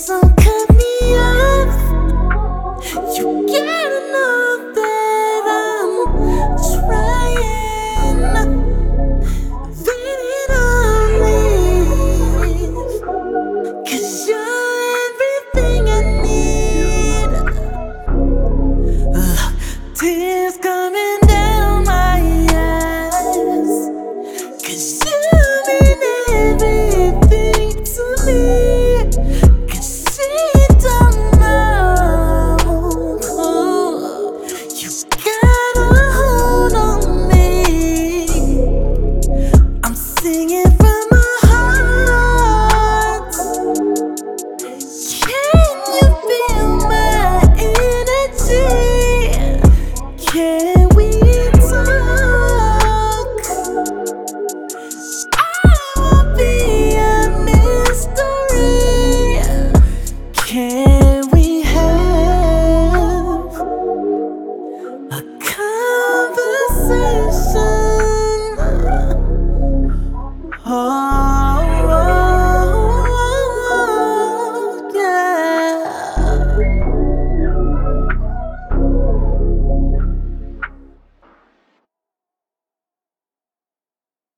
beautiful